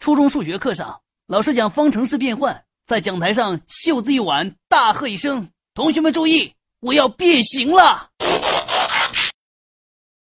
初中数学课上老师讲方程式变换在讲台上袖子一挽大喝一声同学们注意我要变形了。